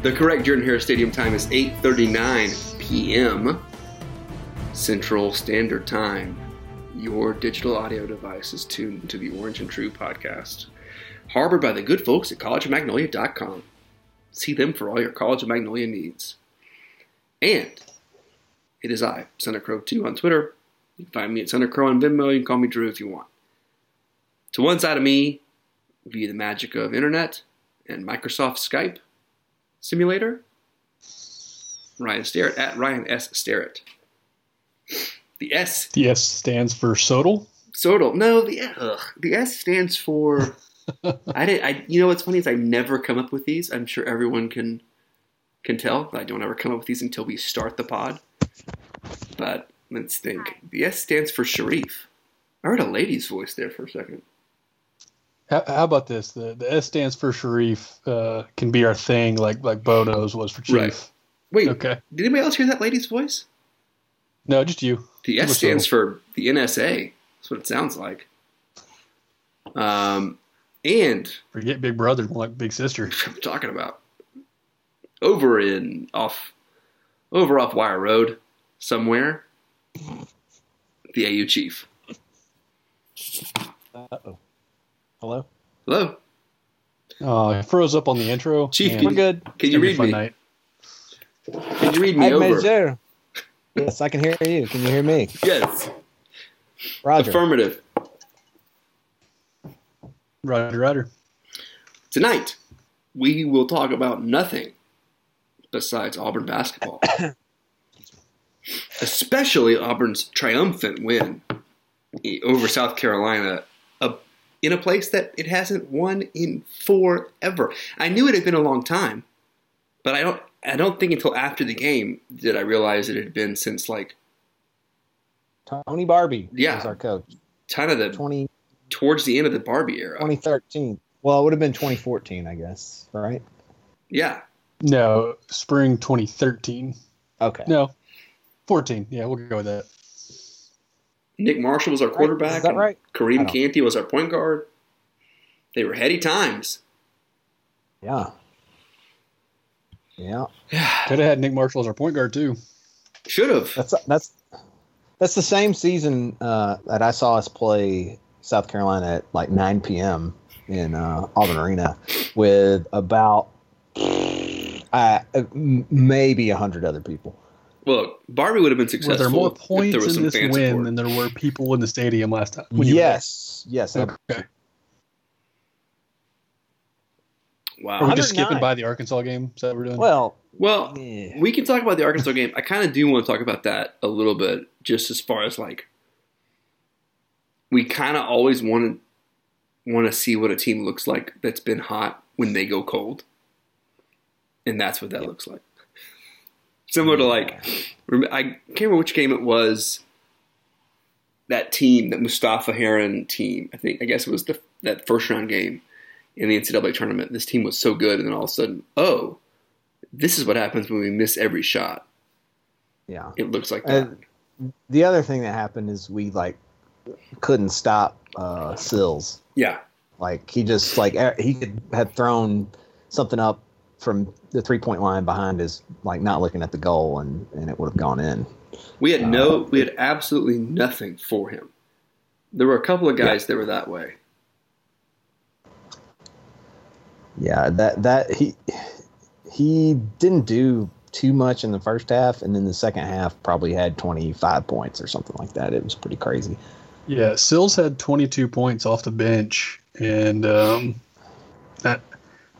The correct Jordan Hare Stadium time is 8:39 p.m. Central Standard Time. Your digital audio device is tuned to the Orange and True podcast, harbored by the good folks at collegeofmagnolia.com. See them for all your College of Magnolia needs. And it is I, Center Crow 2 on Twitter. You can find me at Center Crow on Venmo. You can call me Drew if you want. To one side of me, via the magic of internet and Microsoft Skype, simulator. Ryan Starrett at Ryan S. Starrett. The S The S stands for Sodal. Sodal. No, the ugh, the S stands for. I didn't. I you know what's funny is I never come up with these. I'm sure everyone can can tell. that I don't ever come up with these until we start the pod. But let's think. The S stands for Sharife. I heard a lady's voice there for a second. How, how about this? The the S stands for Sharife. Uh, can be our thing, like like Bono's was for Chief. Right. Wait. Okay. Did anybody else hear that lady's voice? No, just you. The S Super stands subtle. for the NSA. That's what it sounds like. Um, and Forget Big Brother, more like Big Sister. I'm talking about over in off over off Wire Road somewhere. The AU chief. Uh-oh. Hello? Hello, uh, Oh, it froze up on the intro. Chief, Man, can We're good. can it's you gonna be a read fun me? night. Can you read me Hi, over? Major. Yes, I can hear you. Can you hear me? Yes, Roger. affirmative. Roger, Roger. Tonight, we will talk about nothing besides Auburn basketball, especially Auburn's triumphant win over South Carolina, a, in a place that it hasn't won in forever. I knew it had been a long time, but I don't. I don't think until after the game did I realize it had been since like Tony Barbee Yeah. was our coach. kind of the 20, towards the end of the Barbee era. 2013. Well, it would have been 2014, I guess, right? Yeah, No, spring 2013. Okay. No, 14. Yeah, we'll go with that. Nick Marshall was our quarterback. Is that right? Kareem don't- Canty was our point guard. They were heady times. Yeah. Yeah. Could have had Nick Marshall as our point guard, too. Should have. That's that's that's the same season uh, that I saw us play South Carolina at like 9 p.m. in uh, Auburn Arena with about uh, maybe a hundred other people. Look, Barbee would have been Were successful there more if there points was in some this fan win support. than there were people in the stadium last time? when you Yes, yes. there? Okay. Wow. Are we just skipping by the Arkansas game? Is that what we're doing? Well, Well, Yeah. we can talk about the Arkansas game. I kind of do want to talk about that a little bit, just as far as like we kind of always want to want to see what a team looks like that's been hot when they go cold, and that's what that looks like. Similar to like, I can't remember which game it was. That team, that Mustapha Heron team, I think I guess it was the that first round game in the NCAA tournament. This team was so good, and then all of a sudden, oh, this is what happens when we miss every shot. yeah. It looks like that. And the other thing that happened is we like couldn't stop uh, Sills. yeah, Like he just like he could had thrown something up from the three point line behind is like not looking at the goal and and it would have gone in. we had no, we had absolutely nothing for him. There were a couple of guys that were that way. Yeah, that that he he didn't do too much in the first half, and then the second half probably had twenty five points or something like that. It was pretty crazy. Yeah, Sills had 22 points off the bench, and um, that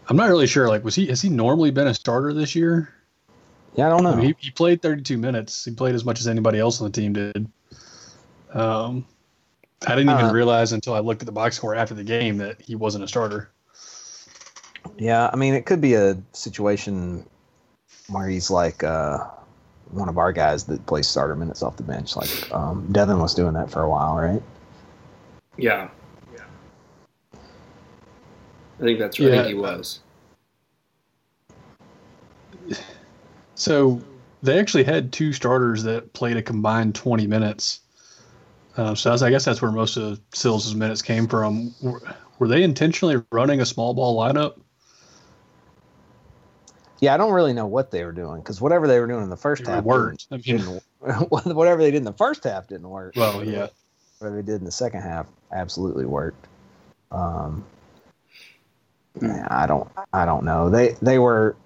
I'm not really sure. Like, was he has he normally been a starter this year? Yeah, I don't know. I mean, he, he played 32 minutes. He played as much as anybody else on the team did. Um, I didn't even Uh, realize until I looked at the box score after the game that he wasn't a starter. Yeah, I mean, it could be a situation where he's like uh, one of our guys that plays starter minutes off the bench. Like um, Devin was doing that for a while, right? Yeah. Yeah. I think that's right. Yeah. he was. So they actually had two starters that played a combined 20 minutes. Uh, so that's, I guess that's where most of Sills' minutes came from. Were, were they intentionally running a small ball lineup? Yeah, I don't really know what they were doing because whatever they were doing in the first It half worked. I mean- whatever they did in the first half didn't work. Well, yeah. Whatever they did in the second half absolutely worked. Um, yeah, I don't, I don't know. They they were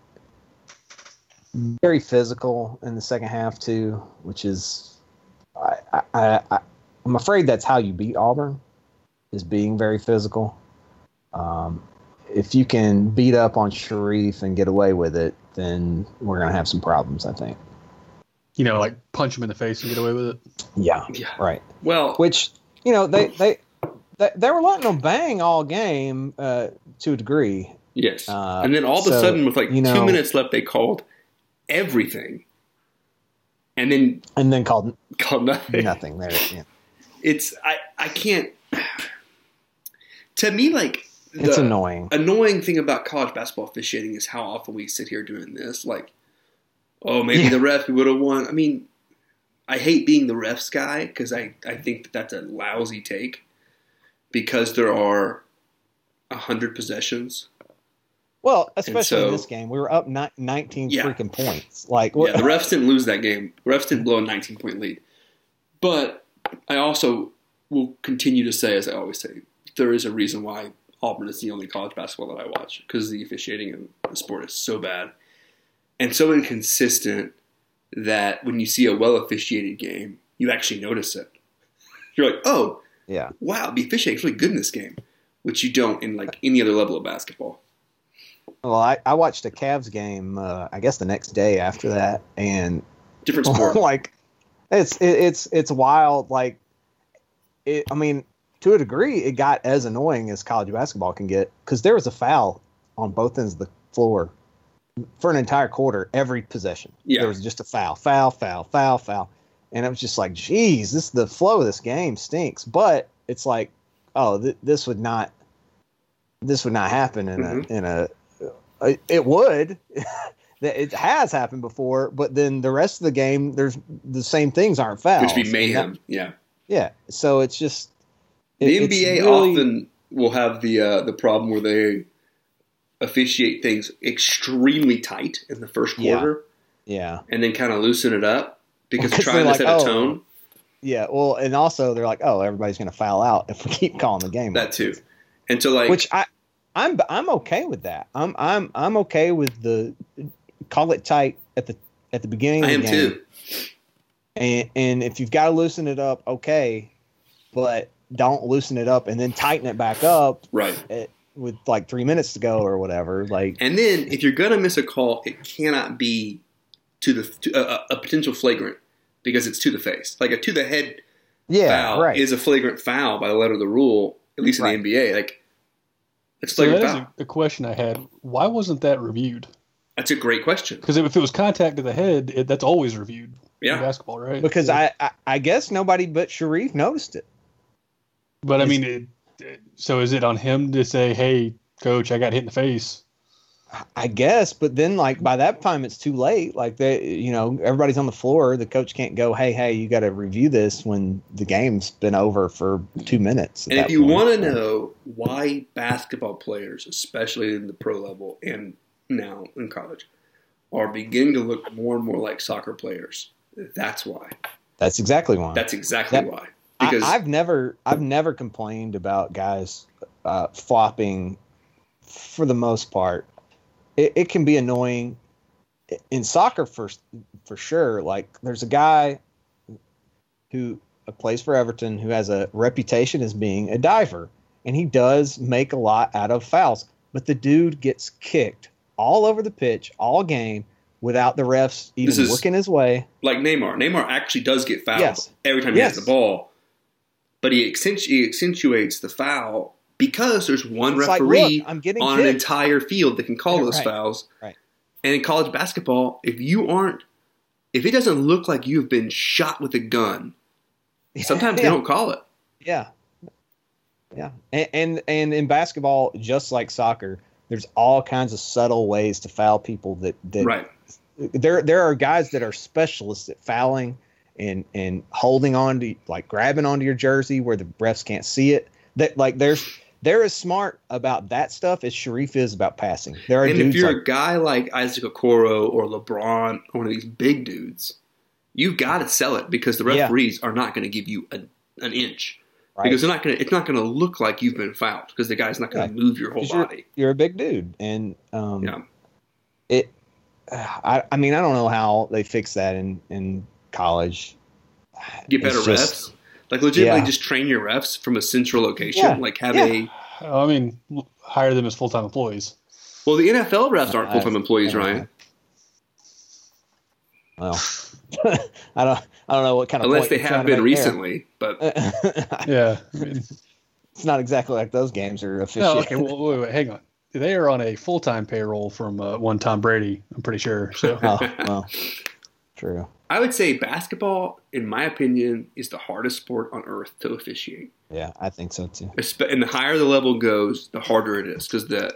very physical in the second half too, which is, I, I, I, I- I'm afraid that's how you beat Auburn, is being very physical. Um, if you can beat up on Sharife and get away with it, then we're gonna have some problems. I think. You know, like punch him in the face and get away with it. Yeah. Yeah. Right. Well, Which you know they they they, they were letting them bang all game uh, to a degree. yes. uh, and then all of a so, sudden, with like you two minutes left, they called everything. And then and then called called nothing. nothing there. Yeah. It's I I can't. To me, like It's annoying. Annoying thing about college basketball officiating is how often we sit here doing this. Like, oh, maybe Yeah. the ref would have won. I mean, I hate being the refs guy because I I think that that's a lousy take because there are a hundred possessions. Well, especially so- in this game, we were up ni- 19 Yeah. freaking points. Like, Yeah, the refs didn't lose that game. The refs didn't blow a 19 point lead. But I also will continue to say, as I always say, there is a reason why Auburn is the only college basketball that I watch because the officiating in the sport is so bad and so inconsistent that when you see a well officiated game, you actually notice it. You're like, oh, yeah. wow, the officiating's really good in this game, which you don't in like any other level of basketball. Well, I, I watched a Cavs game. Uh, I guess the next day after that, and Different sport. like, it's it, it's it's wild. Like, it. I mean, to a degree, it got as annoying as college basketball can get because there was a foul on both ends of the floor for an entire quarter every possession. Yeah. There was just a foul, foul, foul, foul, foul, and it was just like, geez, this the flow of this game stinks. But it's like, oh, th- this would not, this would not happen in Mhm. a in a. uh, It would. It has happened before, but then the rest of the game, there's the same things aren't fouls. Which be mayhem. that- Yeah. yeah. So it's just it- The NBA really- often will have the uh, the problem where they officiate things extremely tight in the first Yeah. quarter yeah. and then kind of loosen it up because they're Because trying to set like, a oh, tone. Yeah, well, and also they're like, oh, everybody's going to foul out if we keep calling the game. That too. And so like Which I, I'm, I'm okay with that. I'm, I'm, I'm okay with the call it tight at the at the beginning. I am too. And and if you've got to loosen it up, okay, but don't loosen it up and then tighten it back up Right. at, with like three minutes to go or whatever. Like, And then if you're gonna miss a call, it cannot be to the to a, a potential flagrant because it's to the face. Like a to the head yeah, foul right. is a flagrant foul by the letter of the rule, at least in Right. the NBA. Like it's a So flagrant that is foul. a, a question I had. Why wasn't that reviewed? That's a great question. Because if it was contact to the head, it, that's always reviewed in Yeah. basketball, right? because I, I, I guess nobody but Sharife noticed it. But I mean, it, it- so is it on him to say, "Hey, coach, I got hit in the face"? I guess, but then like by that time it's too late. Like they, you know, everybody's on the floor. The coach can't go, "Hey, hey, you got to review this when the game's been over for two minutes." And if you want to know why basketball players, especially in the pro level and now in college, are beginning to look more and more like soccer players, that's why. that's exactly why. That's exactly That- why. I, Because I've never, I've never complained about guys uh, flopping. For the most part, it, it can be annoying in soccer for for sure. Like there's a guy who plays for Everton who has a reputation as being a diver, and he does make a lot out of fouls. but the dude gets kicked all over the pitch all game without the refs even looking his way. Like Neymar. Neymar actually does get fouled Yes. every time he Yes. has the ball, but he, accentu- he accentuates the foul because there's one It's like, referee look, getting on an entire field that can call Yeah, those right. fouls. Right. And in college basketball, if you aren't, if it doesn't look like you've been shot with a gun, sometimes they don't call it. Yeah. Yeah. And, and and in basketball, just like soccer, there's all kinds of subtle ways to foul people that, that Right. there there are guys that are specialists at fouling and and holding on to like grabbing onto your jersey where the refs can't see it. That like there's they're as smart about that stuff as Sharife is about passing. There are And if you're like, a guy like Isaac Okoro or LeBron or one of these big dudes, you've got to sell it because the Yeah. referees are not going to give you an, an inch Right. because they're not going to. It's not going to look like you've been fouled because the guy's not going to move your whole 'cause you're, body. you're a big dude, and um, Yeah. it. I I mean I don't know how they fix that in in college. Get better It's just- refs. Like legitimately, Yeah. just train your refs from a central location. Yeah. Like have Yeah. a. I mean, hire them as full time employees. Well, the NFL refs aren't full time employees, I- Ryan. Well, I don't I don't know what kind of Unless point they you're have been make there. recently, but Yeah. I mean, it's not exactly like those games are no, official. okay. Well, wait, wait, hang on. They are on a full time payroll from uh, one Tom Brady. I'm pretty sure. So oh, well, true. I would say basketball, in my opinion, is the hardest sport on earth to officiate. Yeah, I think so too. And the higher the level goes, the harder it is because the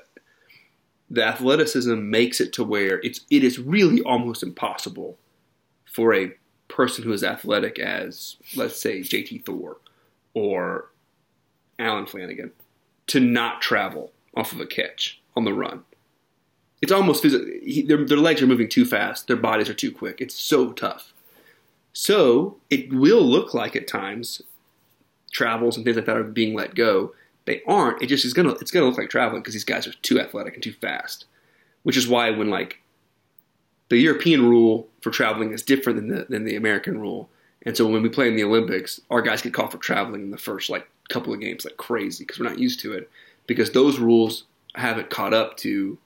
the athleticism makes it to where it's it is really almost impossible for a person who is athletic as let's say JT Thor or Allen Flanigan to not travel off of a catch on the run. It's almost physically he, their, their legs are moving too fast, their bodies are too quick. It's so tough. So it will look like at times travels and things like that are being let go. They aren't. It just is gonna it's gonna look like traveling because these guys are too athletic and too fast. Which is why when like the European rule for traveling is different than the than the American rule. And so when we play in the Olympics, our guys get called for traveling in the first like couple of games like crazy because we're not used to it because those rules haven't caught up to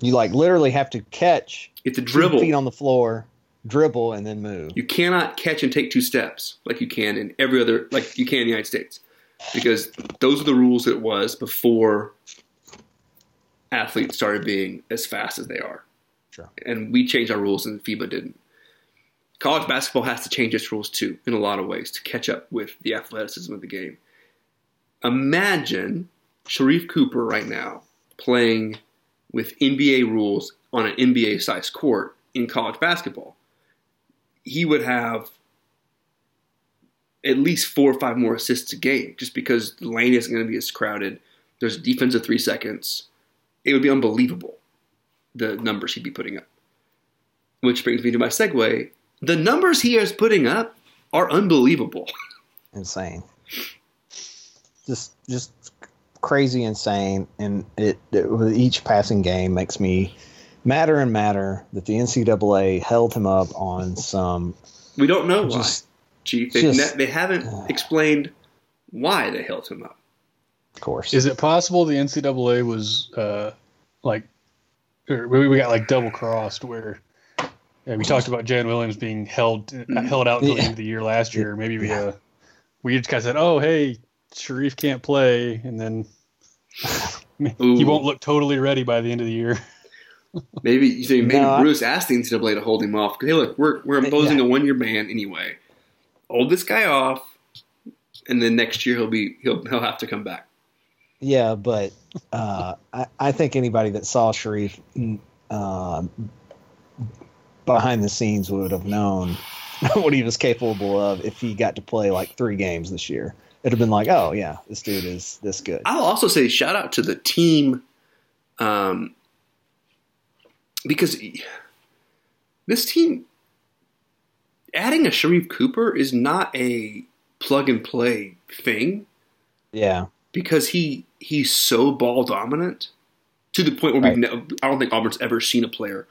You like literally have to catch it's a dribble. feet on the floor, dribble, and then move. You cannot catch and take two steps like you can in every other like you can in the United States. Because those are the rules it was before athletes started being as fast as they are. Sure. And we changed our rules and FIBA didn't. College basketball has to change its rules too in a lot of ways to catch up with the athleticism of the game. Imagine Sharife Cooper right now playing with NBA rules on an NBA sized court in college basketball he would have at least four or five more assists a game just because the lane isn't going to be as crowded. There's a defense of three seconds. It would be unbelievable the numbers he'd be putting up. Which brings me to my segue. The numbers he is putting up are unbelievable. Insane. Just just crazy insane, and it, it with each passing game makes me madder and madder that the NCAA held him up on some We don't know why, Chief. They, just- they haven't explained why they held him up. of course. is it possible the NCAA was uh, like, or we we got like double crossed where yeah, we talked about Jan Williams being held held out until the end of the year last year. Maybe we Yeah. uh, we just kind of said, oh hey, Sharife can't play, and then he won't look totally ready by the end of the year. Maybe you think maybe No, I- Bruce asked the NCAA to hold him off. Hey, look, we're we're imposing Yeah. a one year ban anyway. Hold this guy off, and then next year he'll be he'll he'll have to come back. Yeah, but uh, I, I think anybody that saw Sharife uh, behind the scenes would have known what he was capable of if he got to play like three games this year. It'd have been like, oh yeah, this dude is this good. I'll also say shout out to the team, um, because this team adding a Sharife Cooper is not a plug and play thing Yeah, because he he's so ball dominant to the point where Right. we've ne- I don't think Auburn's ever seen a player.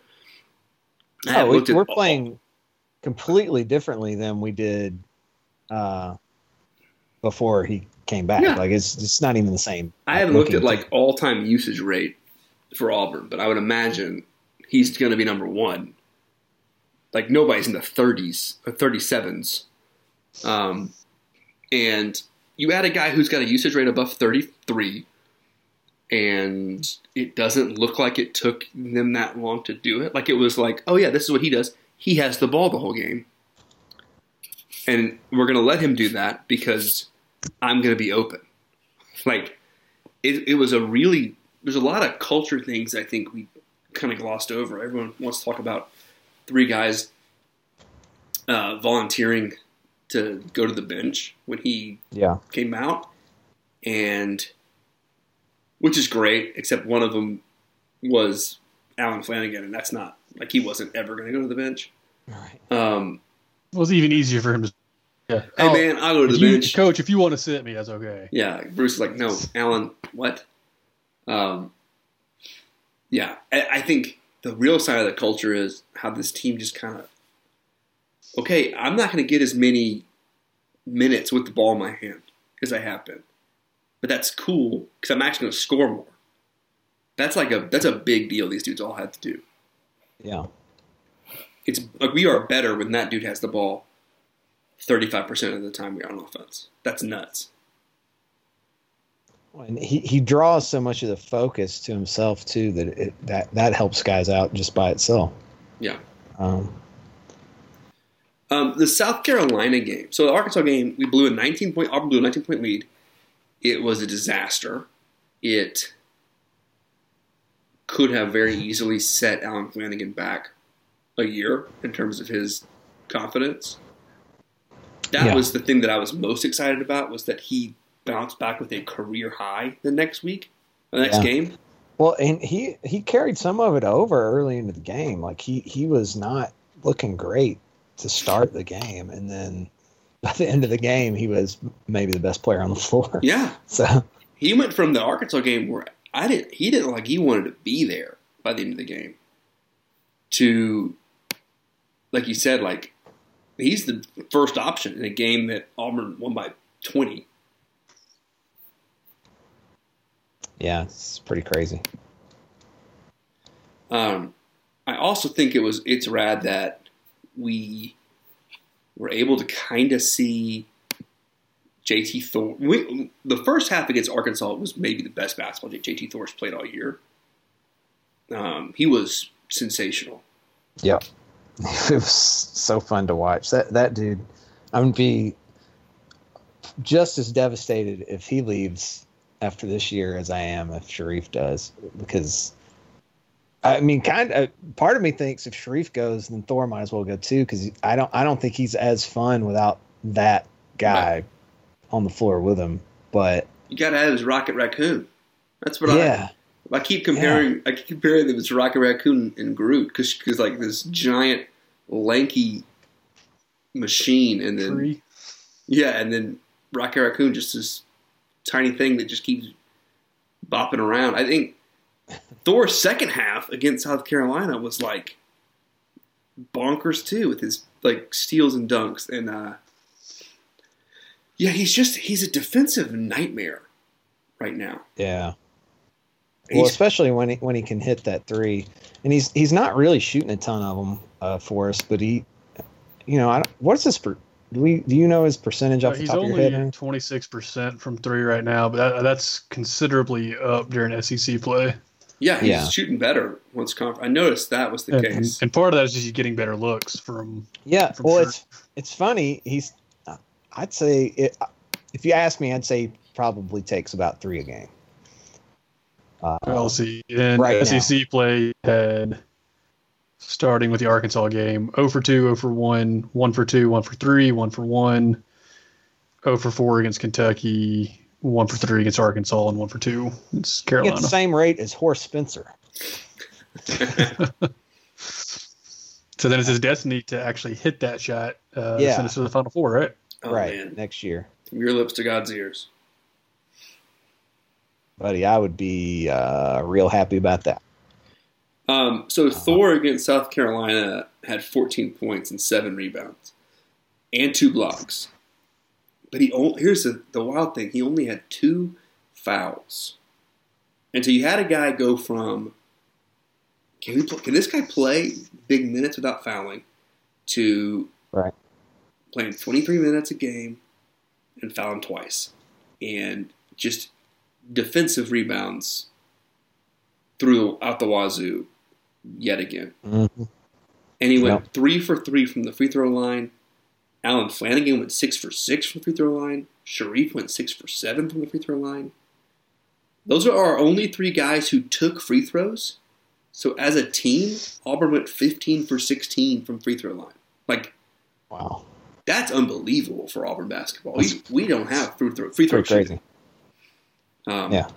Oh, we, we're playing completely differently than we did uh, before he came back. Yeah. Like it's it's not even the same. I haven't looked at looking like all time usage rate for Auburn, but I would imagine he's going to be number one. Like nobody's in the 30s or 37s. Um, and you add a guy who's got a usage rate above 33, and it doesn't look like it took them that long to do it. Like it was like, oh yeah, this is what he does. He has the ball the whole game. And we're going to let him do that because I'm going to be open. Like, it, it was a really, there's a lot of culture things I think we kind of glossed over. Everyone wants to talk about three guys uh, volunteering to go to the bench when he Yeah. came out, and which is great, except one of them was Allen Flanigan, and that's not like he wasn't ever going to go to the bench. Right. Um, was even easier for him to. Yeah. hey Oh, man, I'll go to if the you- bench. coach, if you want to sit me, that's okay. Yeah, Bruce is like, no, Allen, what? Um, yeah, I, I think the real side of the culture is how this team just kind of, okay, I'm not going to get as many minutes with the ball in my hand as I have been, but that's cool because I'm actually going to score more. That's like a that's a big deal. These dudes all had to do. Yeah. It's like we are better when that dude has the ball. Thirty-five percent of the time we're on offense. That's nuts. And he, he draws so much of the focus to himself too that it, that that helps guys out just by itself. Yeah. Um, Um, the South Carolina game. So the Arkansas game, we blew a 19 point. Auburn blew a 19 point lead. It was a disaster. It could have very easily set Allen Flanigan back a year in terms of his confidence. That Yeah. was the thing that I was most excited about was that he bounced back with a career high the next week, the next Yeah. game. well, and he he carried some of it over early into the game. Like he he was not looking great to start the game, and then by the end of the game, he was maybe the best player on the floor. Yeah, So he went from the Arkansas game where I didn't he didn't like he wanted to be there by the end of the game to like you said like he's the first option in a game that Auburn won by 20 yeah, it's pretty crazy. um, I also think it was it's rad that we were able to kind of see JT Thor. We, the first half against Arkansas was maybe the best basketball JT Thor's played all year. Um, he was sensational. Yep. It was so fun to watch. That that dude, I'm gonna be just as devastated if he leaves after this year as I am if Sharife does, because I mean, kind of part of me thinks if Sharife goes, then Thor might as well go too, because I don't I don't think he's as fun without that guy on the floor with him. But You got to have his Rocket Raccoon. That's what I. yeah, I keep comparing. I keep comparing them to Rocket Raccoon and Groot because like this giant, lanky machine, and then yeah, and then Rocket Raccoon just this tiny thing that just keeps bopping around. I think Thor's second half against South Carolina was like bonkers too, with his like steals and dunks, and uh, yeah, he's just he's a defensive nightmare right now. yeah. Well, especially when he when he can hit that three, and he's he's not really shooting a ton of them uh, for us, but he, you know, I don't, what's his per, do we do you know his percentage off Uh, the top of your only head? Aaron? twenty six percent from three right now, but that, that's considerably up during SEC play. Yeah, he's Yeah. shooting better once conference. I noticed that was the And, and, case. and part of that is just getting better looks from. Yeah, from well, sure. it's it's funny. He's, I'd say it, if you ask me, I'd say he probably takes about three a game. Uh, Well, see, in right SEC play had starting with the Arkansas game, 0 for 2, 0 for 1, 1 for 2, 1 for 3, 1 for 1, 0 for 4 against Kentucky, 1 for 3 against Arkansas, and 1 for 2 against he gets Carolina. the same rate as Horace Spencer. So then it's his destiny to actually hit that shot, uh, Yeah. send us to the Final Four, right? Oh, right man. next year, From your lips to God's ears. Buddy. I would be uh, real happy about that. Um, so Thor against South Carolina had 14 points and seven rebounds and two blocks. But he only, here's the, the wild thing: he only had two fouls, and so you had a guy go from can we pl- can this guy play big minutes without fouling? To Right. playing 23 minutes a game and fouling twice, and just defensive rebounds through out the wazoo yet again. Mm-hmm. And he went Yep. three for three from the free throw line. Allen Flanigan went six for six from the free throw line. Sharife went six for seven from the free throw line. Those are our only three guys who took free throws. So as a team, Auburn went 15 for 16 from free throw line. Like Wow. that's unbelievable for Auburn basketball. We, we don't have free throw free throw shooting. Crazy. Um, Yeah.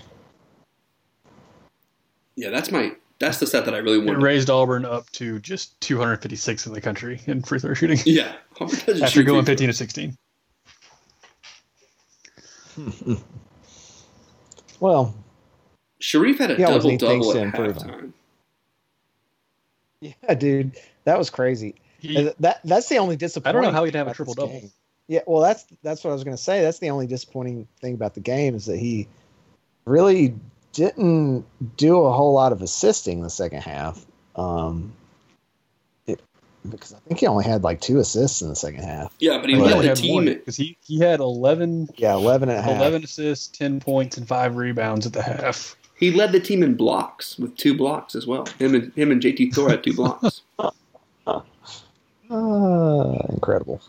yeah. That's my that's the set that I really It raised Auburn up to just 256 in the country in free throw shooting Yeah, after shoot going 15 to 16. Well, Sharife had a double double at halftime. yeah, dude, that was crazy. He, that that's the only I don't know how he'd have a triple double. Yeah, well, that's that's what I was going to say. That's the only disappointing thing about the game is that he really didn't do a whole lot of assisting in the second half. Um, it, because I think he only had like two assists in the second half. Yeah, but he He led the had team. because he, he had 11, Yeah, 11 and a half. 11 assists, 10 points, and five rebounds at the half. He led the team in blocks with two blocks as well. Him and him and JT Thor had two blocks. Ah, incredible.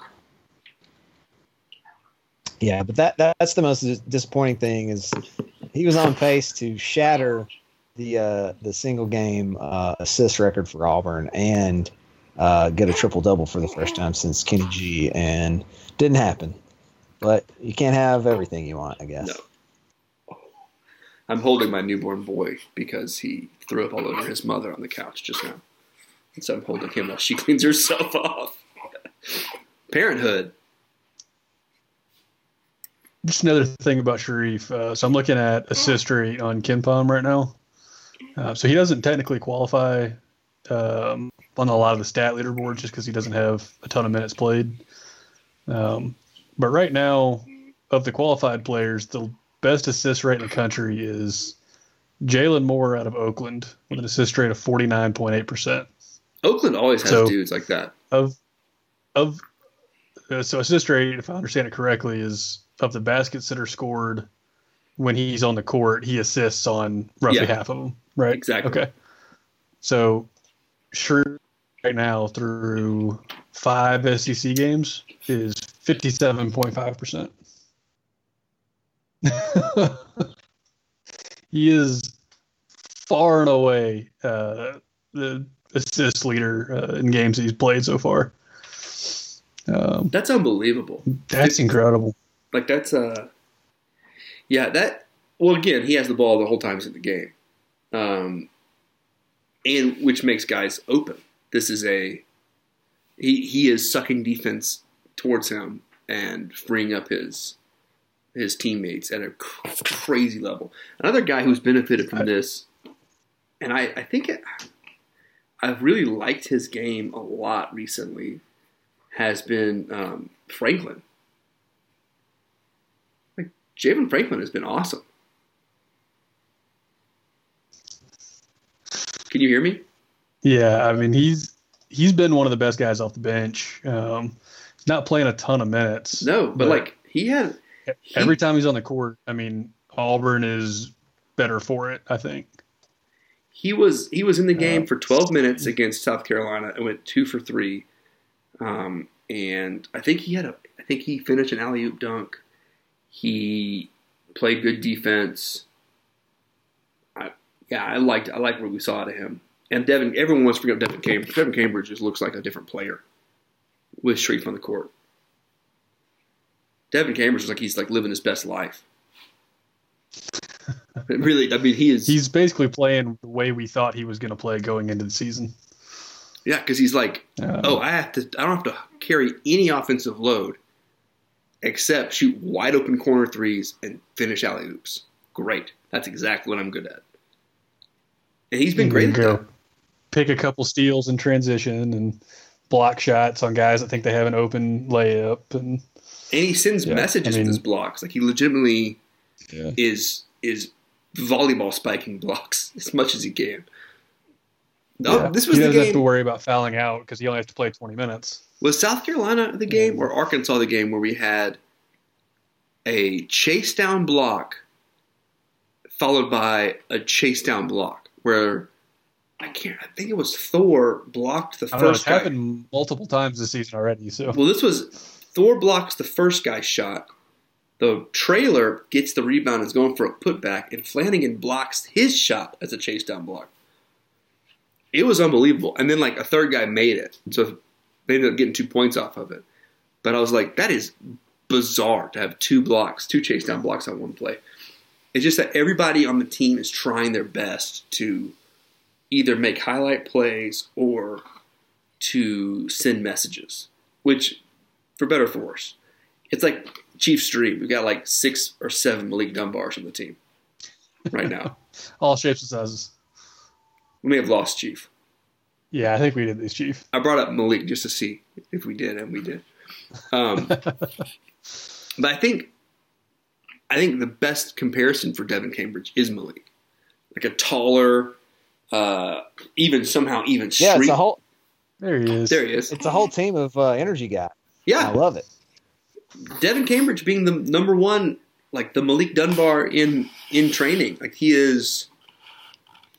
Yeah, but that that's the most disappointing thing is he was on pace to shatter the uh, the single game uh, assist record for Auburn and uh, get a triple double for the first time since Kenny G, and didn't happen. But you can't have everything you want, I guess. No. I'm holding my newborn boy because he threw up all over his mother on the couch just now. And so I'm holding him while she cleans herself off. Parenthood. Just another thing about Sharife. Uh, so I'm looking at assist rate on KenPom right now. Uh, so he doesn't technically qualify um, on a lot of the stat leaderboards just because he doesn't have a ton of minutes played. Um, but right now, of the qualified players, the best assist rate in the country is Jalen Moore out of Oakland with an assist rate of 49.8%. Oakland always has So- dudes like that. Of of uh, so assist rate, if I understand it correctly, is of the baskets that are scored when he's on the court, he assists on roughly Yeah. half of them, right? Exactly. Okay. So, sure, right now through five SEC games is fifty-seven point five percent. He is far and away uh, the assist leader uh, in games he's played so far. Um, That's unbelievable. that's incredible. Like that's uh yeah, that well again, he has the ball the whole time he's in the game. Um and which makes guys open. This is a he he is sucking defense towards him and freeing up his his teammates at a cr- crazy level. Another guy who's benefited from this, and I, I think it, I've really liked his game a lot recently, has been um, Franklin. Javon Franklin has been awesome. Can you hear me? Yeah, I mean he's he's been one of the best guys off the bench. Um, he's not playing a ton of minutes. No, but, like he had he- every time he's on the court, I mean Auburn is better for it. I think. he was he was in the game for 12 minutes against South Carolina and went two for three. Um, and I think he had a I think he finished an alley oop dunk. He played good defense. I, yeah, I liked I liked what we saw out of him. And Devin, everyone wants to forget Devin Cambridge. Devin Cambridge just looks like a different player with Sharife on the court. Devin Cambridge is like he's like living his best life. Really, I mean, he is. He's basically playing the way we thought he was going to play going into the season. Yeah, because he's like, Uh, oh, I have to. I don't have to carry any offensive load, except shoot wide open corner threes and finish alley oops. Great, that's exactly what I'm good at. And he's been you great go pick a couple steals in transition and block shots on guys that think they have an open layup and And he sends Yeah, messages I mean- with his blocks. Like he legitimately Yeah. is is volleyball spiking blocks as much as he can. No, Yeah. this was he doesn't have to worry about fouling out because he only has to play 20 minutes. Was South Carolina the game or Arkansas the game where we had a chase down block followed by a chase down block where I can't. I think it was Thor blocked the I don't know, it's first guy. happened multiple times this season already. So Well, this was Thor blocks the first guy's shot. The trailer gets the rebound and is going for a putback, and Flanigan blocks his shot as a chase down block. It was unbelievable. And then like a third guy made it. So they ended up getting two points off of it. But I was like, that is bizarre to have two blocks, two chase down blocks on one play. It's just that everybody on the team is trying their best to either make highlight plays or to send messages, which, for better or for worse, it's like Chiefs dream. We've got like six or seven Malik Dunbars on the team right now. all shapes and sizes. we may have lost Chief. Yeah, I think we did this, Chief. I brought up Malik just to see if we did, and we did. Um, but I think, I think the best comparison for Devin Cambridge is Malik, like a taller, uh, even somehow even Yeah, street. it's a whole There he is. there he is. it's a whole team of uh, energy guys. Yeah, I love it. Devin Cambridge being the number one, like the Malik Dunbar in in training. Like he is,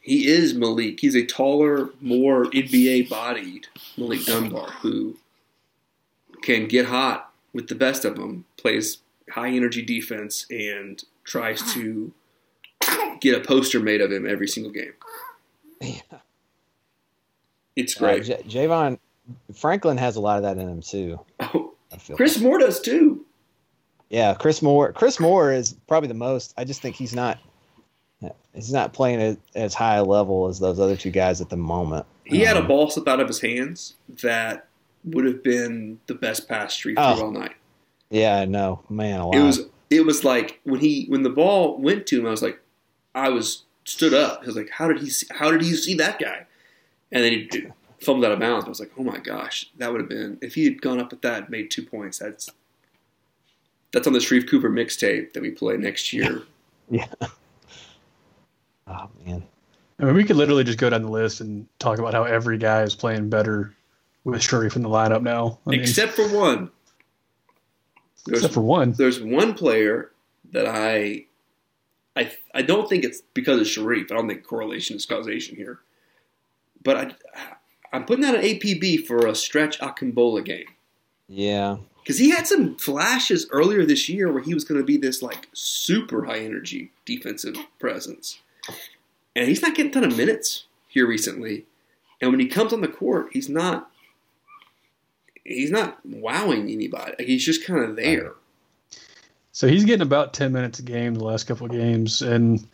he is Malik. He's a taller, more NBA bodied Malik Dunbar who can get hot with the best of them. Plays high energy defense and tries to get a poster made of him every single game. It's Uh, great. J- Javon Franklin has a lot of that in him too. Oh. Chris Moore does too. Yeah, Chris Moore. Chris Moore is probably the most. I just think he's not. He's not playing at as high a level as those other two guys at the moment. He had a Um, ball slip out of his hands that would have been the best pass streak through Oh. all night. Yeah, I know, man. Alive. It was it was like when he when the ball went to him, I was like, I was stood up. I was like, how did he see, how did he see that guy? And then he fumbled out of bounds. I was like, oh my gosh, that would have been if he had gone up with that, and made two points. That's that's on the Sharife Cooper mixtape that we play next year. Yeah. Oh man. I mean, we could literally just go down the list and talk about how every guy is playing better with Sharife in the lineup now. I mean, except for one. There's except for one. there's one player that I, I, I don't think it's because of Sharife. I don't think correlation is causation here. But I, I'm putting out an APB for a stretch Akingbade game Yeah. because he had some flashes earlier this year where he was going to be this like super high energy defensive presence, and he's not getting a ton of minutes here recently. And when he comes on the court, he's not. He's not wowing anybody. Like, he's just kind of there. So he's getting about 10 minutes a game the last couple of games. And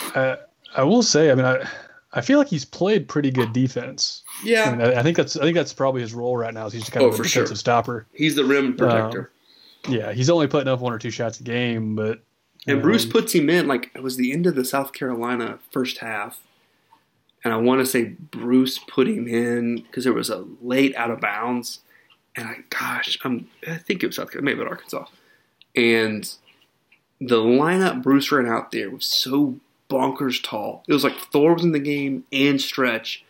I, I will say, I mean, I, I feel like he's played pretty good defense. Yeah, I, mean, I, I think that's I think that's probably his role right now. Is he's just kind Oh, of a defensive sure. stopper. He's the rim um, protector. Yeah, he's only putting up one or two shots a game, but and Bruce um, puts him in like it was the end of the South Carolina first half. And I want to say Bruce put him in because there was a late out of bounds. And I, gosh, I'm, I think it was South Carolina, maybe Arkansas. And the lineup Bruce ran out there was so bonkers tall. It was like Thor was in the game and Stretch.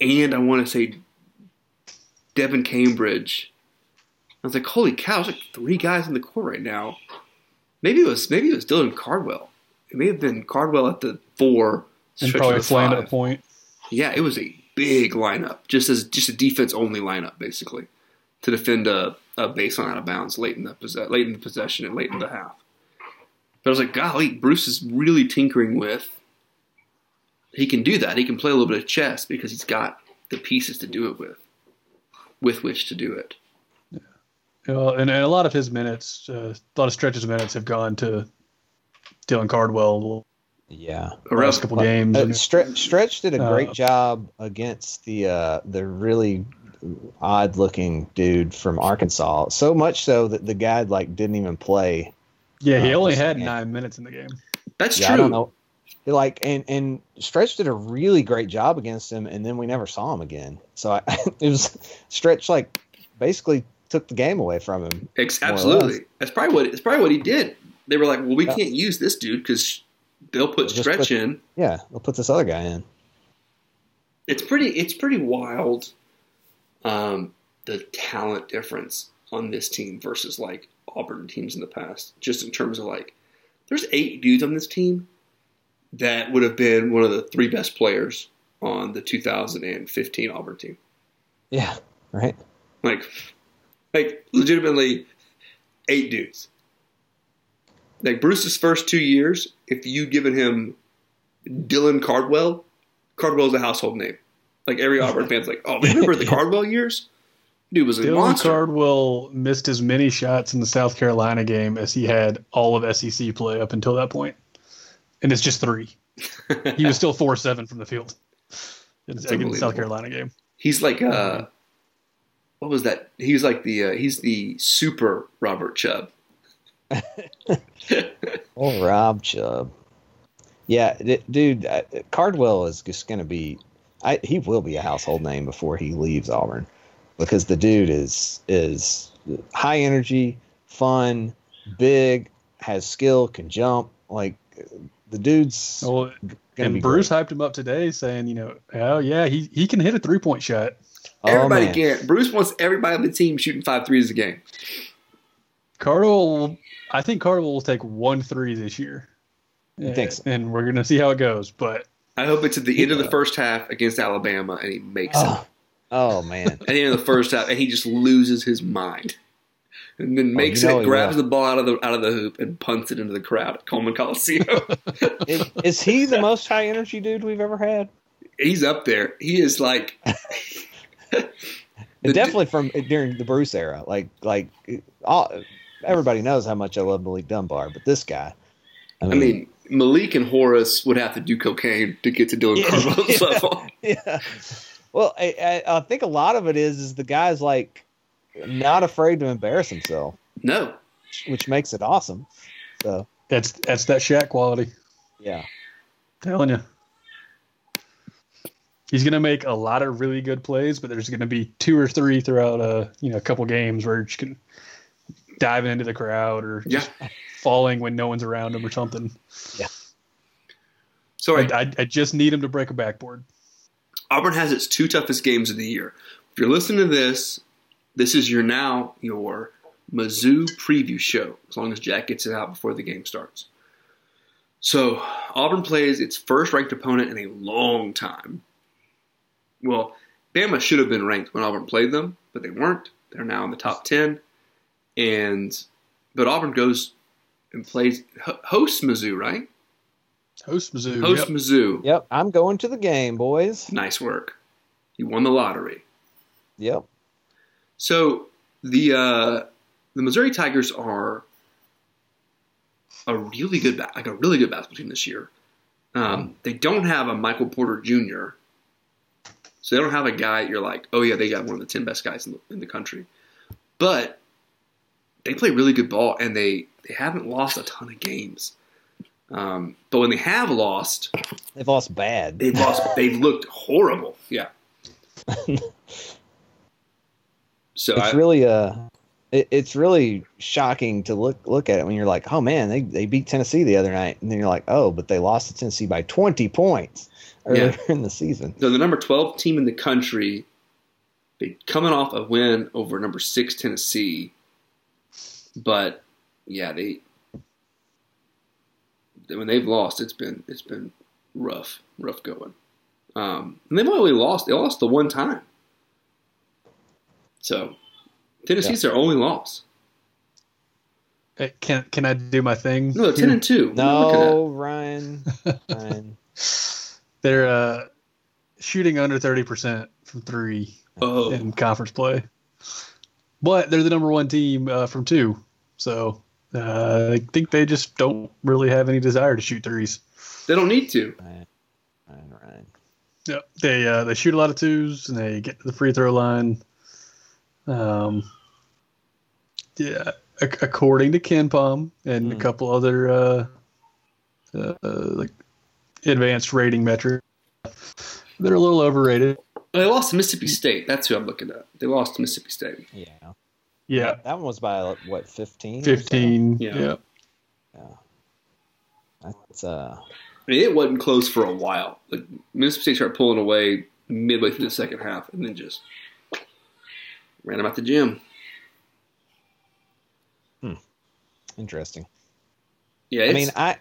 And I want to say Devin Cambridge. I was like, holy cow, there's like three guys in the court right now. Maybe it was maybe it was Dylan Cardwell. It may have been Cardwell at the four, and probably Flan at the point. Yeah, it was a big lineup, just as just a defense only lineup, basically, to defend a, a baseline out of bounds late in the late in the possession and late in the half. But I was like, golly, Bruce is really tinkering with. He can do that. He can play a little bit of chess because he's got the pieces to do it with, with which to do it. You know, and, and a lot of his minutes, uh, a lot of stretches of minutes have gone to Dylan Cardwell Yeah. the last couple games. Uh, And- Stretch, Stretch did a great Uh, job against the uh, the really odd looking dude from Arkansas. So much so that the guy like didn't even play. yeah, he uh, only had game. nine minutes in the game. That's Yeah, true. I don't know. Like and and Stretch did a really great job against him, and then we never saw him again. So I, it was Stretch like basically took the game away from him. Ex- absolutely. That's probably what it's probably what he did. They were like, "Well, we Yeah. can't use this dude because they'll put Just stretch put- in." Yeah, we'll put this other guy in. it's pretty it's pretty wild um, the talent difference on this team versus like Auburn teams in the past. Just in terms of like, there's eight dudes on this team that would have been one of the three best players on the 2015 Auburn team. Yeah, right. Like, like legitimately, eight dudes. Like Bruce's first two years, if you given him Dylan Cardwell, Cardwell's a household name. Like every Auburn fan's like, oh, remember the Cardwell years? Dude was a Dylan monster. Cardwell missed as many shots in the South Carolina game as he had all of SEC play up until that point, and it's just three. he was still four seven from the field in the. South Carolina game. He's like uh what was that? He's like the uh, he's the super Robert Chubb. Oh, Rob Chubb. Yeah, d- dude, uh, Cardwell is just going to be. I, he will be a household name before he leaves Auburn, because the dude is is high energy, fun, big, has skill, can jump. Like the dude's Well, and be Bruce great. hyped him up today, saying, you know, oh yeah, he he can hit a three point shot. Oh, everybody man. can't. Bruce wants everybody on the team shooting five threes a game. Cardwell, will- I think Cardwell will take one three this year. You think so? And we're gonna see how it goes, but I hope it's at the end of the first half against Alabama and he makes it. Oh, oh man, At the end of the first half and he just loses his mind. And then oh, makes Oh, you know it, grabs will. the ball out of the out of the hoop and punts it into the crowd at Coleman Coliseum. is, is he the most high energy dude we've ever had? He's up there. He is like The- Definitely from during the Bruce era. Like like all, everybody knows how much I love Malik Dunbar, but this guy. I I mean, mean, Malik and Horace would have to do cocaine to get to Dylan Yeah. Cardwell's level. yeah. Well, I, I, I think a lot of it is is the guy's like not afraid to embarrass himself, No, which makes it awesome. So that's that's that Shaq quality. yeah, Telling you. He's gonna make a lot of really good plays, but there's gonna be two or three throughout a you know a couple games where you can diving into the crowd or yeah. just falling when no one's around him or something. Yeah. So I, I, I just need him to break a backboard. Auburn has its two toughest games of the year. If you're listening to this, this is your now your Mizzou preview show. As long as Jack gets it out before the game starts. So Auburn plays its first ranked opponent in a long time. Well, Bama should have been ranked when Auburn played them, but they weren't. They're now in the top ten, and but Auburn goes and plays ho- hosts Mizzou, right? Host Mizzou. Host yep. Mizzou. yep. I'm going to the game, boys. Nice work. You won the lottery. Yep. So the uh, the Missouri Tigers are a really good ba- like a really good basketball team this year. Um, they don't have a Michael Porter Jr. So they don't have a guy you're like, oh yeah, they got one of the ten best guys in the, in the country. But they play really good ball, and they they haven't lost a ton of games. Um, but when they have lost, They've lost bad. they've lost. they've looked horrible. Yeah. So it's I, really uh it, it's really shocking to look look at it when you're like, oh man, they, they beat Tennessee the other night, and then you're like, oh, but they lost to Tennessee by 20 points earlier Yeah. in the season. they're the number 12 team in the country. They coming off a win over number six Tennessee, but yeah, they when they've lost, it's been it's been rough, rough going. Um, and they've only lost they lost the one time, so Tennessee's their only loss. Hey, Can can I do my thing? No, ten and two. Look at that. No, Ryan. Ryan. They're uh, shooting under thirty percent from three Oh, in conference play, but they're the number one team uh, from two. So uh, I think they just don't really have any desire to shoot threes. they don't need to. Ryan. Ryan. Ryan. Yep. They uh, they shoot a lot of twos and they get to the free throw line. Um, yeah, ac- according to KenPom and a Hmm. couple other uh, uh, like advanced rating metric. they're a little overrated. They lost to Mississippi State. That's who I'm looking at. They lost to Mississippi State. Yeah. Yeah, That one was by what 15? or so? fifteen. Yeah. Yeah. Yeah. That's uh I mean, it wasn't close for a while. Like Mississippi State started pulling away midway through the second half, and then just ran about the gym. Interesting. Yeah, I mean, I,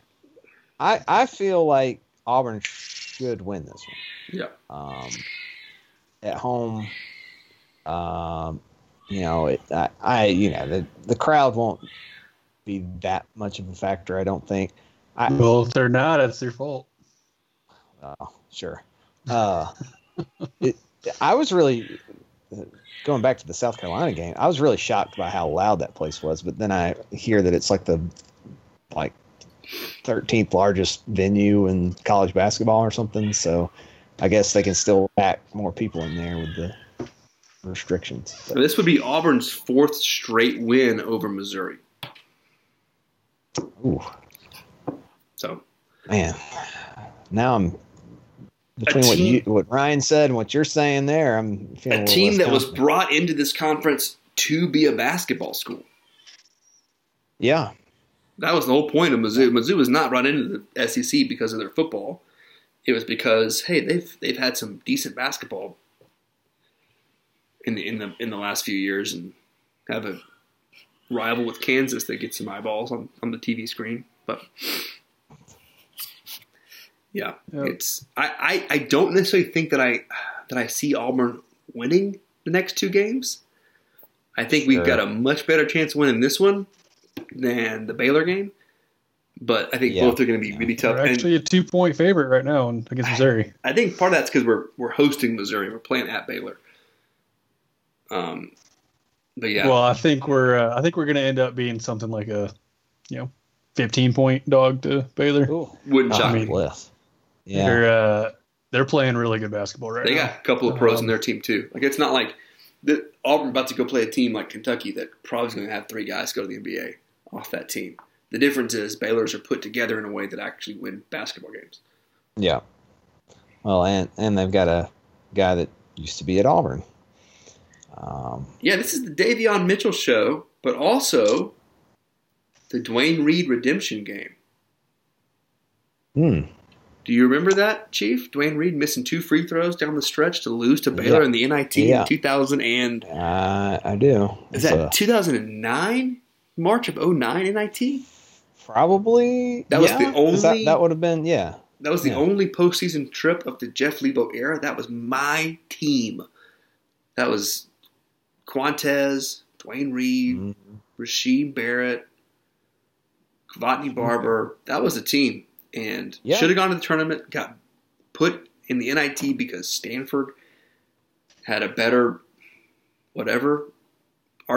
I, I feel like Auburn should win this one. yeah. Um, at home, um, you know, it, I, I, you know, the the crowd won't be that much of a factor. I don't think. I, Well, if they're not, it's their fault. Oh, sure. Uh, it, I was really going back to the South Carolina game. I was really shocked by how loud that place was. But then I hear that it's like the like 13th largest venue in college basketball or something. So I guess they can still pack more people in there with the restrictions. But, this would be Auburn's fourth straight win over Missouri. ooh, So man, now I'm between what you, what Ryan said and what you're saying there. I'm feeling a little team that was brought into this conference to be a basketball school. yeah. That was the whole point of Mizzou. Mizzou was not brought into the SEC because of their football. It was because hey, they've they've had some decent basketball in the in the in the last few years, and have a rival with Kansas that gets some eyeballs on, on the TV screen. But yeah, Yep. it's I, I I don't necessarily think that I that I see Auburn winning the next two games. I think we've Sure. got a much better chance of winning this one than the Baylor game. But I think Yeah. both are going to be really tough. They're And actually a two point favorite right now in- against Missouri. I think part of that's because we're we're hosting Missouri. We're playing at Baylor. Um, but yeah, Well, I think we're uh, I think we're going to end up being something like a you know 15 point dog to Baylor. Ooh. wouldn't shock I me. mean, bliss. Yeah. They're uh, they're playing really good basketball right They now. got a couple of pros in Um, their team too. Like it's not like the Auburn about to go play a team like Kentucky that probably going to have three guys go to the NBA off that team. The difference is Baylor's are put together in a way that actually win basketball games. Yeah. Well, and and they've got a guy that used to be at Auburn. Um, Yeah, this is the Davion Mitchell show, but also the DeWayne Reed redemption game. hmm. Do you remember that, Chief? DeWayne Reed missing two free throws down the stretch to lose to Baylor Yeah. in the NIT Yeah. in 2000 and I I do. is that a- 2009? March of 09 in IT? probably That was the only- that, that would have been yeah. That was the Yeah. only postseason trip of the Jeff Lebo era. That was my team. That was Quantez, DeWayne Reed, Mhm. Rasheem Barrett, Korvotney Barber. That was the team. And Yeah. should have gone to the tournament, got put in the NIT because Stanford had a better whatever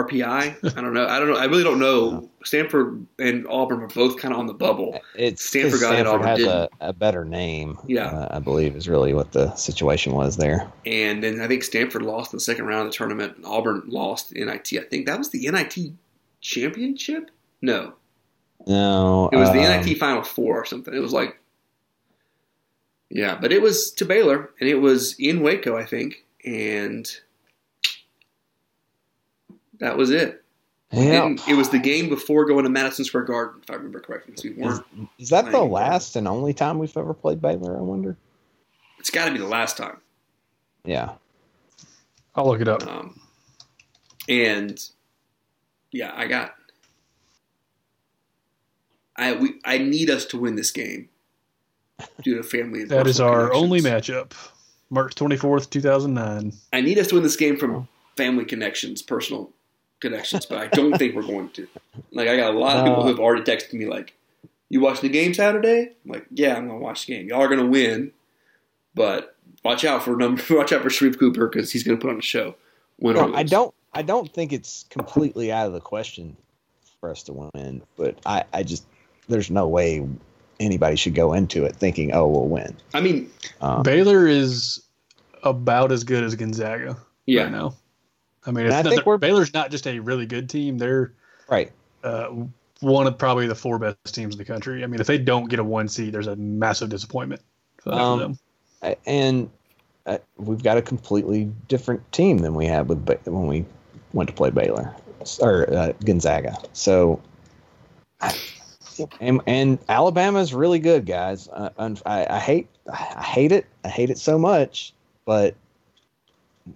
RPI. I don't know. I don't know. I really don't know. Stanford and Auburn were both kind of on the bubble. It's Stanford got it, Auburn has a, a better name. Yeah. uh, I believe is really what the situation was there. And then I think Stanford lost in the second round of the tournament. And Auburn lost the NIT. I think that was the NIT championship. No, No, it was the um, NIT Final Four or something. It was like, yeah, but it was to Baylor, and it was in Waco, I think, and that was it. Yeah. It was the game before going to Madison Square Garden, if I remember correctly. So we Is, is that the playing. last and only time we've ever played Baylor? I wonder. It's got to be the last time. Yeah. I'll look it up. Um, and yeah, I got. I we I need us to win this game due to family. And That is our only matchup. March 24th, 2009. I need us to win this game from family connections, personal connections, but I don't think we're going to. Like I got a lot of people No. who have already texted me like, "You watch the game Saturday?" I'm like, "Yeah, I'm gonna watch the game. Y'all are gonna win, but watch out for number. Watch out for Sharife Cooper because he's gonna put on a show." Win or No, I don't. I don't think it's completely out of the question for us to win, but I, I just there's no way anybody should go into it thinking, "Oh, we'll win." I mean, Um, Baylor is about as good as Gonzaga yeah. right now. I mean, it's I think we're- Baylor's not just a really good team. They're right. uh, one of probably the four best teams in the country. I mean, if they don't get a one seed, there's a massive disappointment for Um, them. And uh, we've got a completely different team than we had with Ba- when we went to play Baylor or uh, Gonzaga. So, and, and Alabama's really good, guys. Uh, I, I hate I hate it. I hate it so much. but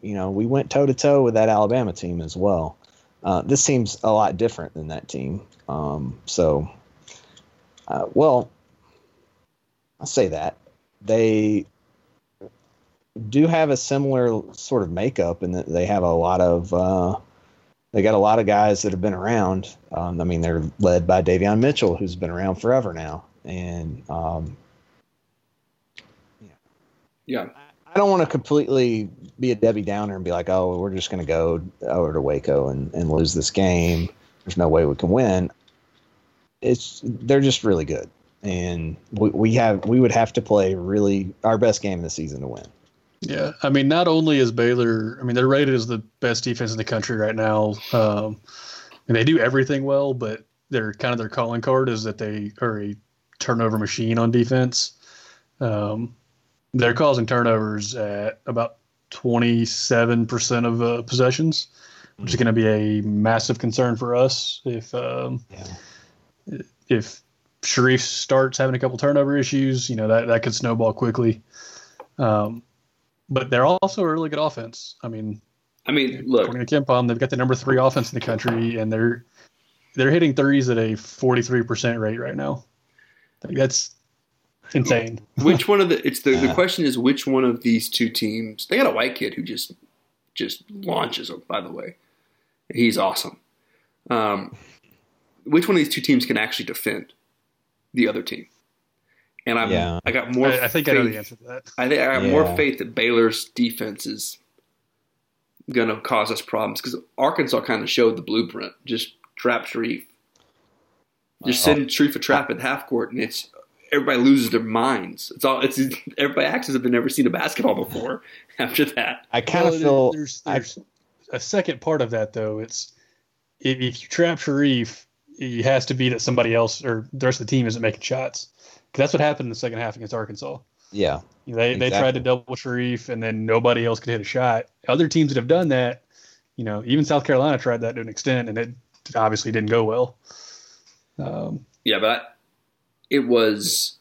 you know we went toe to toe with that Alabama team as well. Uh, this seems a lot different than that team. Um, so, uh, well, I'll say that they do have a similar sort of makeup and that they have a lot of uh, they got a lot of guys that have been around. Um, I mean, they're led by Davion Mitchell, who's been around forever now, and um, Yeah. I don't want to completely be a Debbie Downer and be like, oh, we're just going to go over to Waco and, and lose this game. There's no way we can win. It's they're just really good, and we, we have we would have to play really our best game of the season to win. Yeah, I mean, not only is Baylor, I mean, they're rated as the best defense in the country right now, um, and they do everything well. But their kind of their calling card is that they are a turnover machine on defense. Um, they're causing turnovers at about twenty seven percent of uh, possessions, which is going to be a massive concern for us if um, if Sharife starts having a couple turnover issues. You know that that could snowball quickly. Um, but they're also a really good offense. I mean, I mean, look, according to KenPom, they've got the number three offense in the country, and they're they're hitting threes at a forty three percent rate right now. Like, that's insane. which one of the it's the, the question is which one of these two teams they got a white kid who just just launches them by the way he's awesome um, which one of these two teams can actually defend the other team and I'm, Yeah. I got more I, I think I know the answer to that. I think I have more faith that Baylor's defense is going to cause us problems because Arkansas kind of showed the blueprint. Just trap Sharife. Just send Sharife a trap at half court, and it's everybody loses their minds. It's all. It's everybody acts as if they've never seen a basketball before. After that, I kind of Well, feel there's, there's a second part of that though. It's if, if you trap Sharife, it has to be that somebody else or the rest of the team isn't making shots. 'Cause that's what happened in the second half against Arkansas. yeah, They they tried to double Sharife, and then nobody else could hit a shot. Other teams that have done that, you know, even South Carolina tried that to an extent, and it obviously didn't go well. Um, yeah, but it was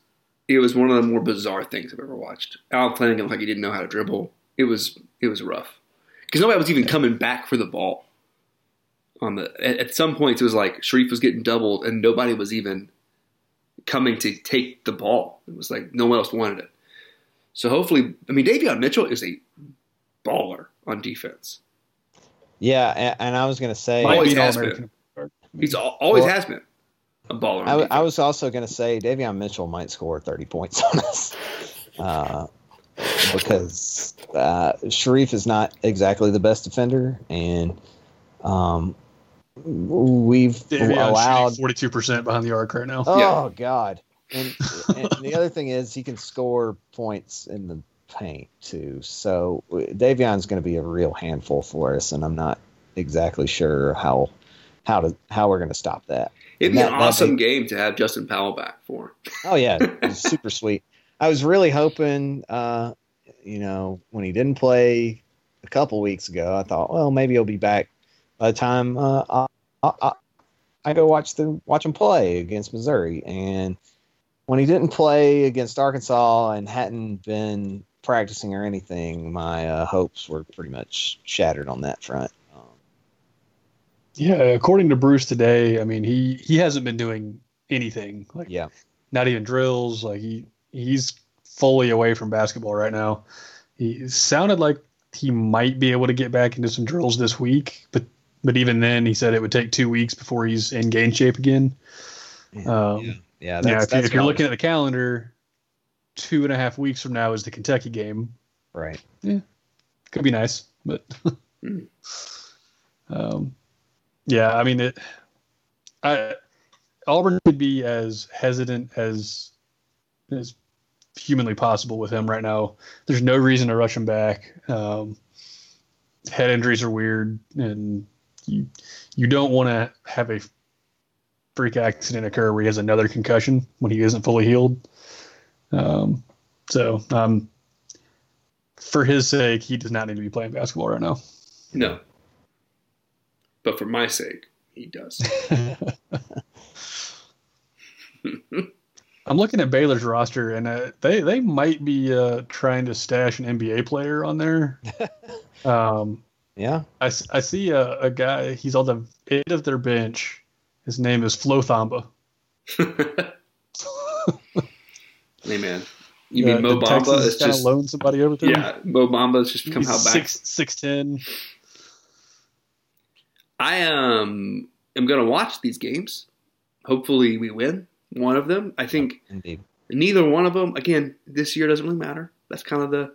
it was one of the more bizarre things I've ever watched. Al playing it like he didn't know how to dribble. It was it was rough because nobody was even coming back for the ball. On the at, at some points, it was like Sharife was getting doubled, and nobody was even coming to take the ball. It was like no one else wanted it. So hopefully, I mean, Davion Mitchell is a baller on defense. yeah, and, and I was going to say, Always has All-American. He's always Well- has been a baller. I. I was also going to say Davion Mitchell might score 30 points on us uh, because uh, Sharife is not exactly the best defender, and um, we've Davion allowed. forty-two percent behind the arc right now. Oh Yeah. God! And, and the other thing is he can score points in the paint too. So Davion's going to be a real handful for us, and I'm not exactly sure how how to how we're going to stop that. It'd be that- an awesome be- game to have Justin Powell back for. Oh yeah, super sweet. I was really hoping, uh, you know, when he didn't play a couple weeks ago, I thought, well, maybe he'll be back by the time uh, I, I, I go watch the watch him play against Missouri. And when he didn't play against Arkansas and hadn't been practicing or anything, my uh, hopes were pretty much shattered on that front. Yeah, according to Bruce today, I mean he he hasn't been doing anything like yeah, not even drills. Like he he's fully away from basketball right now. He sounded like he might be able to get back into some drills this week, but but even then, he said it would take two weeks before he's in game shape again. Um, yeah, yeah, that's, if, you- that's if you're looking at the calendar, two and a half weeks from now is the Kentucky game. right, Yeah, Could be nice, but Hmm. um, yeah, I mean it. I Auburn could be as hesitant as as humanly possible with him right now. There's no reason to rush him back. Um, head injuries are weird, and you you don't want to have a freak accident occur where he has another concussion when he isn't fully healed. Um, so, um, for his sake, he does not need to be playing basketball right now. No. But for my sake, he does. I'm looking at Baylor's roster, and uh, they they might be uh, trying to stash an NBA player on there. um, Yeah. I see a, a guy. He's on the end of their bench. His name is Flo Thamba. hey man, you mean Mo did Bamba Texas is just loan somebody over to him? yeah, Mo Bamba's just come He's out back. six six ten. I um am gonna watch these games. Hopefully, we win one of them. I think Indeed. neither one of them. Again, this year doesn't really matter. That's kind of the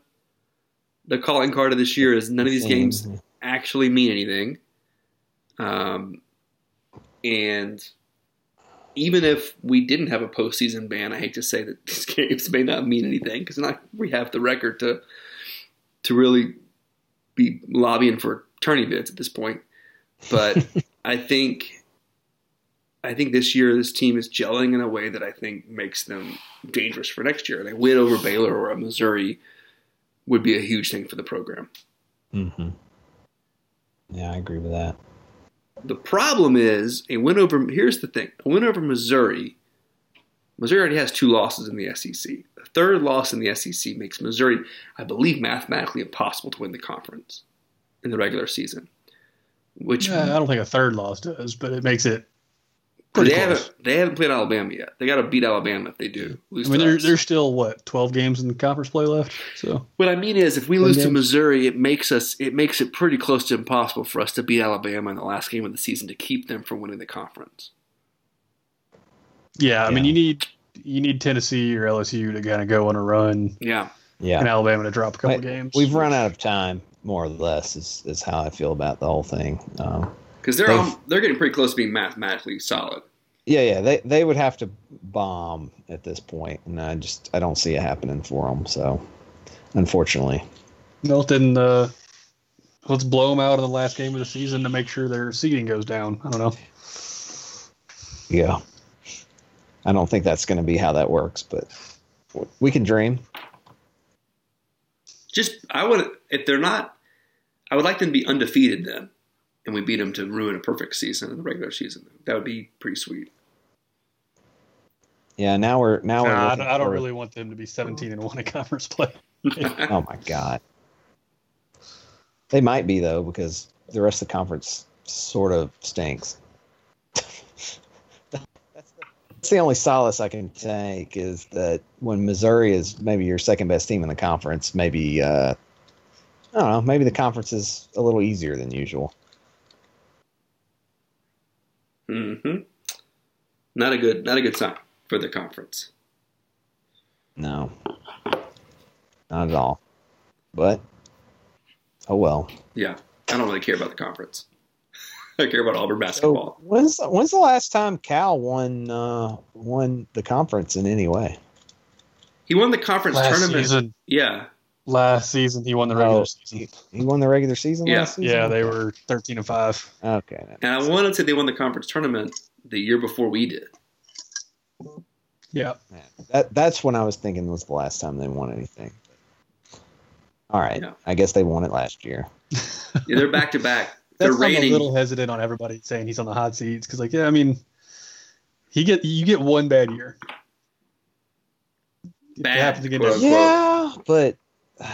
the calling card of this year is none of these games actually mean anything. Um, and even if we didn't have a postseason ban, I hate to say that these games may not mean anything because not we have the record to to really be lobbying for tourney bids at this point. But I think I think this year this team is gelling in a way that I think makes them dangerous for next year. They win over Baylor or a Missouri would be a huge thing for the program. Mm-hmm. Yeah, I agree with that. The problem is a win over. Here's the thing: a win over Missouri. Missouri already has two losses in the SEC. A third loss in the SEC makes Missouri, I believe, mathematically impossible to win the conference in the regular season. Which Yeah, I don't think a third loss does, but it makes it they pretty close. haven't they haven't played Alabama yet. They got to beat Alabama if they do. Lose I mean, to there, us. there's still what twelve games in the conference play left. So What I mean is, if we Ten lose to. Missouri, it makes us it makes it pretty close to impossible for us to beat Alabama in the last game of the season to keep them from winning the conference. yeah, I mean, you need you need Tennessee or LSU to kind of go on a run, Yeah, Yeah. and Alabama to drop a couple Wait, games. We've run out of time, more or less, is, is how I feel about the whole thing. Um, because they're They've- all, they're getting pretty close to being mathematically solid. yeah, yeah, they they would have to bomb at this point, and I just I don't see it happening for them. So, unfortunately, Milton, uh, let's blow them out in the last game of the season to make sure their seeding goes down. I don't know. yeah, I don't think that's going to be how that works, but we can dream. Just I would if they're not, I would like them to be undefeated then, and we beat them to ruin a perfect season in the regular season. That would be pretty sweet. Yeah, now we're now we're. I, don't, I don't really want them to be 17 and one in conference play. Oh my god. They might be though because the rest of the conference sort of stinks. That's the only solace I can take is that when Missouri is maybe your second best team in the conference, maybe uh, I don't know, maybe the conference is a little easier than usual. hmm Not a good not a good sign for the conference. No, not at all. But oh well. Yeah, I don't really care about the conference. I care about Auburn So basketball. when's when's the last time Cal won uh, won the conference in any way? He won the conference Last tournament. season, Yeah, last season he won the regular Oh, season. he, he won the regular season Yeah. last season. Yeah, they were 13 and five. Okay. and I makes want to say they won the conference tournament the year before we did. Yeah, sense. That that's when I was thinking was the last time they won anything. All right, Yeah. I guess they won it last year. Yeah, they're back to back. They're that's I'm a little hesitant on everybody saying he's on the hot seats because, like, yeah, I mean, he get you get one bad year. It Bad, happens again. quote, next- Yeah, but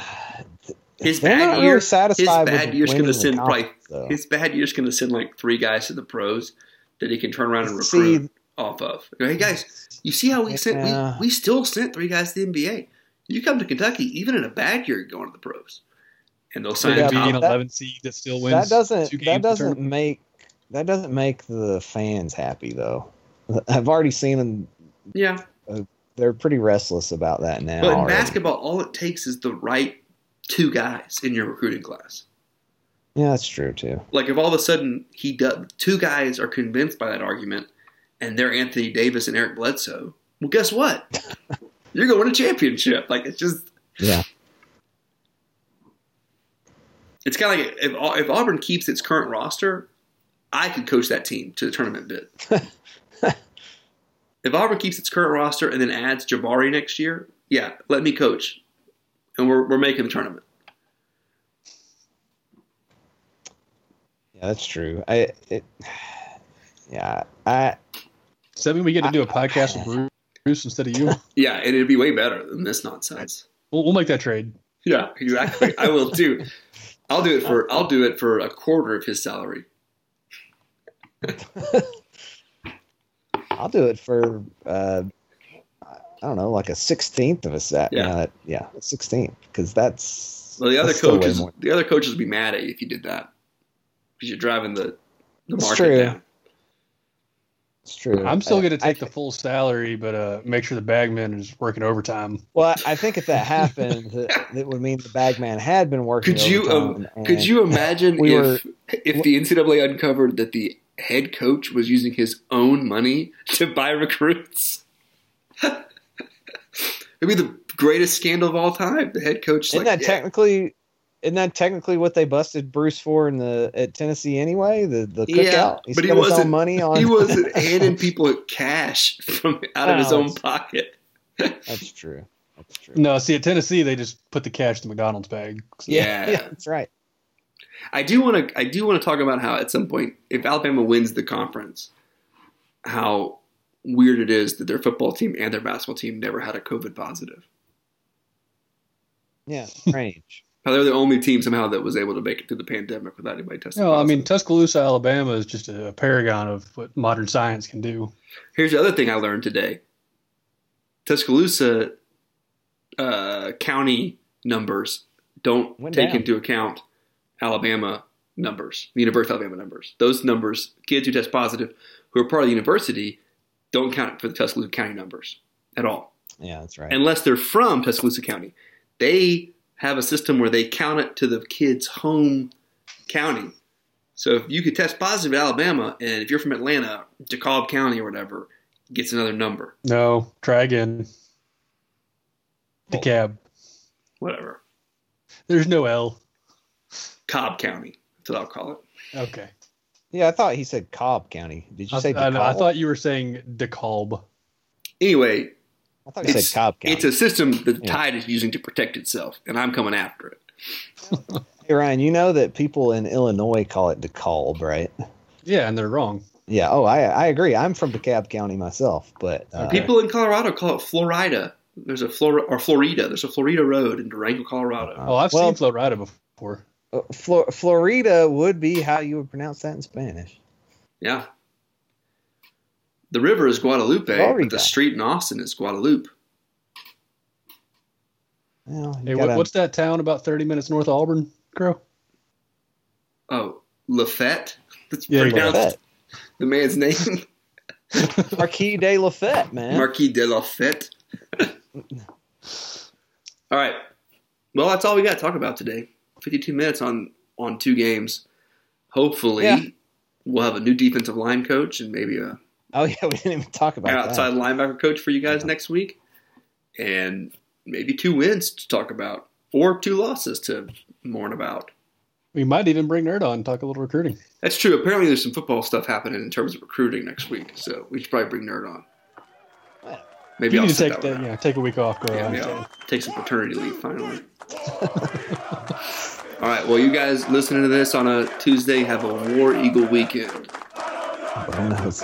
His bad not year- really satisfied his bad with year's gonna send conference, probably- though. His bad year's going to send like three guys to the pros that he can turn around and See- recruit off of. Hey guys, you see how we sent? We, we still sent three guys to the NBA. You come to Kentucky, even in a bad year, you're going to the pros, and they'll sign They're Yeah, beating an that- 11 seed that still wins. that doesn't two games that doesn't make that doesn't make the fans happy though. I've already seen them. Yeah, uh, They're pretty restless about that now. but in already. basketball, all it takes is the right two guys in your recruiting class. yeah, that's true too. Like if all of a sudden he does, two guys are convinced by that argument, and they're Anthony Davis and Eric Bledsoe. Well, guess what? You're going to win a championship. Like it's just Yeah, it's kind of like if if Auburn keeps its current roster, I could coach that team to the tournament bid. if Auburn keeps its current roster and then adds Jabari next year, yeah, let me coach, and we're we're making the tournament. yeah, that's true. I it, yeah, I Does that mean we get to do a podcast with Bruce? Bruce instead of you. Yeah, and it'd be way better than this nonsense. We'll, we'll make that trade. Yeah, exactly. I will too. I'll do it for I'll do it for a quarter of his salary. I'll do it for uh, I don't know, like a sixteenth of a set. Yeah. Uh, yeah, sixteenth because that's Well, the other that's coaches the other coaches would be mad at you if you did that because you're driving the the It's market true. down. It's true. I'm still going to I take the full salary, but uh, make sure the bagman is working overtime. Well, I think if that happened, that, that would mean the bagman had been working. Could you overtime, um, could you imagine we if if the NCAA uncovered that the head coach was using his own money to buy recruits? It'd be the greatest scandal of all time. The head coach, Isn't like, that yeah, technically? Isn't that technically what they busted Bruce for in the at Tennessee anyway? The the cookout. Yeah, he but he wasn't. money on. He wasn't handing people cash from out of his own pocket. That's true. That's true. No, see, at Tennessee, they just put the cash in the McDonald's bag. So- Yeah. yeah, that's right. I do want to. I do want to talk about how at some point, if Alabama wins the conference, how weird it is that their football team and their basketball team never had a COVID positive. Yeah, strange. How they're the only team somehow that was able to make it through the pandemic without anybody testing. No, I mean. Tuscaloosa, Alabama is just a paragon of what modern science can do. Here's the other thing I learned today. Tuscaloosa uh, county numbers don't Went take down. into account Alabama numbers, the University of Alabama numbers. Those numbers, kids who test positive, who are part of the university, don't count for the Tuscaloosa County numbers at all, Yeah, that's right. unless they're from Tuscaloosa County. They have a system where they count it to the kid's home county. So if you could test positive in Alabama, and if you're from Atlanta, DeKalb County or whatever gets another number. No, try again. DeKalb. Whatever. There's no L. Cobb County. That's what I'll call it. Okay. yeah, I thought he said Cobb County. Did you I, say I, I thought you were saying DeKalb. Anyway, I thought you it's, said Cobb County. it's a system that the Yeah. Tide is using to protect itself, and I'm coming after it. Hey Ryan, you know that people in Illinois call it DeKalb, right? Yeah, and they're wrong. Yeah. Oh, I I agree. I'm from DeKalb County myself, but uh, People in Colorado call it Florida. There's a Flor- or Florida. There's a Florida Road in Durango, Colorado. Oh, I've well- seen Florida before. uh, Flor- Florida would be how you would pronounce that in Spanish. Yeah. The river is Guadalupe, but the street in Austin is Guadalupe. Well, Hey, gotta- what's that town about 30 minutes north of Auburn, Crow? Oh, Lafette? That's Yeah, pronounced Lafette. the man's name. Marquis de Lafette, man. Marquis de Lafette. all right. Well, that's all we got to talk about today. 52 minutes on on two games. Hopefully, Yeah. we'll have a new defensive line coach and maybe a oh yeah, we didn't even talk about outside that. linebacker coach for you guys next week, and maybe two wins to talk about, or two losses to mourn about. We might even bring Nerd on and talk a little recruiting. That's true. Apparently, there's some football stuff happening in terms of recruiting next week, so we should probably bring Nerd on. Maybe you I'll need to take that that, yeah, take a week off, Crow. Yeah, I maybe. I'll take some paternity leave finally. All right. Well, you guys listening to this on a Tuesday have a War Eagle weekend. Who knows?